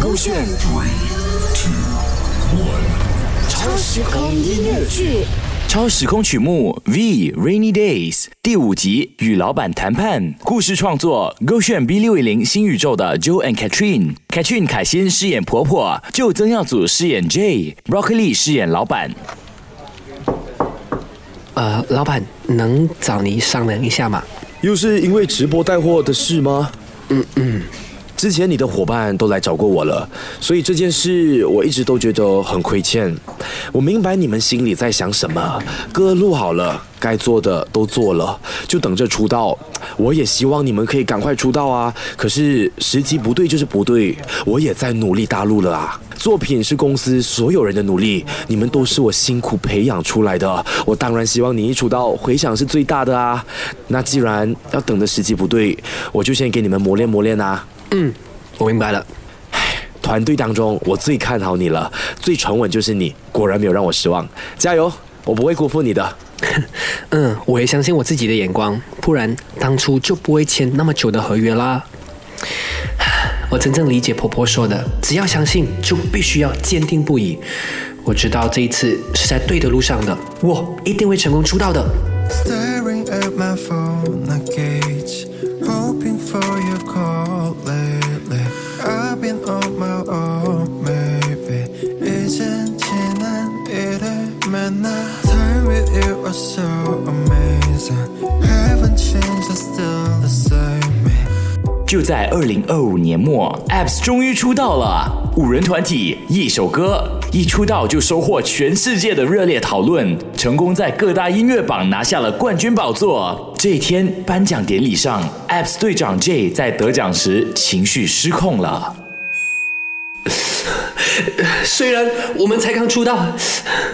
勾选 Three, Two, One，超时空音乐剧。超时空曲目《V Rainy Days》第五集与老板谈判故事创作，勾选 B 六一零新宇宙的 Joe and。Catherine 凯欣饰演婆婆，Joe 曾耀祖饰演 J，Broccoli 饰演老板。呃，老板，能找你商量一下吗？又是因为直播带货的事吗？嗯嗯，之前你的伙伴都来找过我了，所以这件事我一直都觉得很亏欠。我明白你们心里在想什么，歌录好了，该做的都做了，就等着出道。我也希望你们可以赶快出道啊！可是时机不对就是不对，我也在努力大陆了啊。作品是公司所有人的努力，你们都是我辛苦培养出来的，我当然希望你一出道回响是最大的啊。那既然要等的时机不对，我就先给你们磨练磨练啊。嗯，我明白了。团队当中我最看好你了，最沉稳就是你，果然没有让我失望，加油，我不会辜负你的。嗯，我也相信我自己的眼光，不然当初就不会签那么久的合约啦。我真正理解婆婆说的，只要相信，就必须要坚定不移。我知道这一次是在对的路上的，我一定会成功出道的。So amazing. Haven't changed, I'm still the same. me. 就在二零二五年末，Apps 终于出道了。五人团体一首歌，一出道就收获全世界的热烈讨论，成功在各大音乐榜拿下了冠军宝座。这一天颁奖典礼上，Apps 队长 J 在得奖时情绪失控了。虽然我们才刚出道，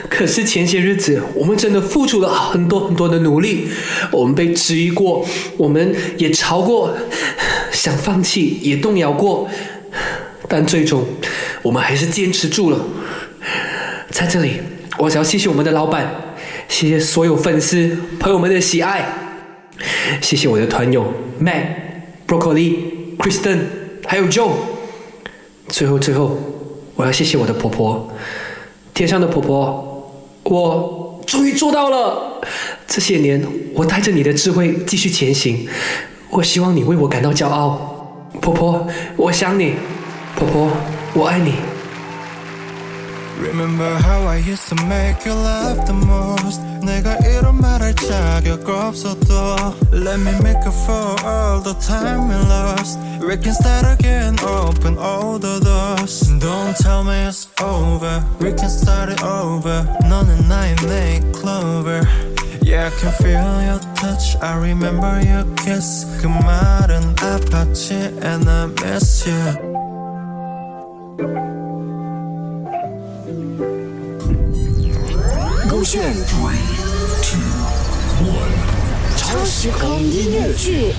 可是前些日子我们真的付出了很多很多的努力。我们被质疑过，我们也吵过，想放弃也动摇过，但最终我们还是坚持住了。在这里，我想要谢谢我们的老板，谢谢所有粉丝朋友们的喜爱，谢谢我的团友 Mac、Broccoli、Kristen 还有 Joe。最后，最后，我要谢谢我的婆婆，天上的婆婆，我终于做到了。这些年，我带着你的智慧继续前行，我希望你为我感到骄傲。婆婆，我想你，婆婆，我爱你。Remember how I used to make you laugh the most 내가 이런 말할 자격 없어도 Let me make up for all the time we lost We can start again, open all the doors Don't tell me it's over We can start it over 너는 나의 내 clover Yeah, I can feel your touch I remember your kiss 그 말은 아팠지 And I miss you 勾选 Three, Two, One，超时空音乐剧。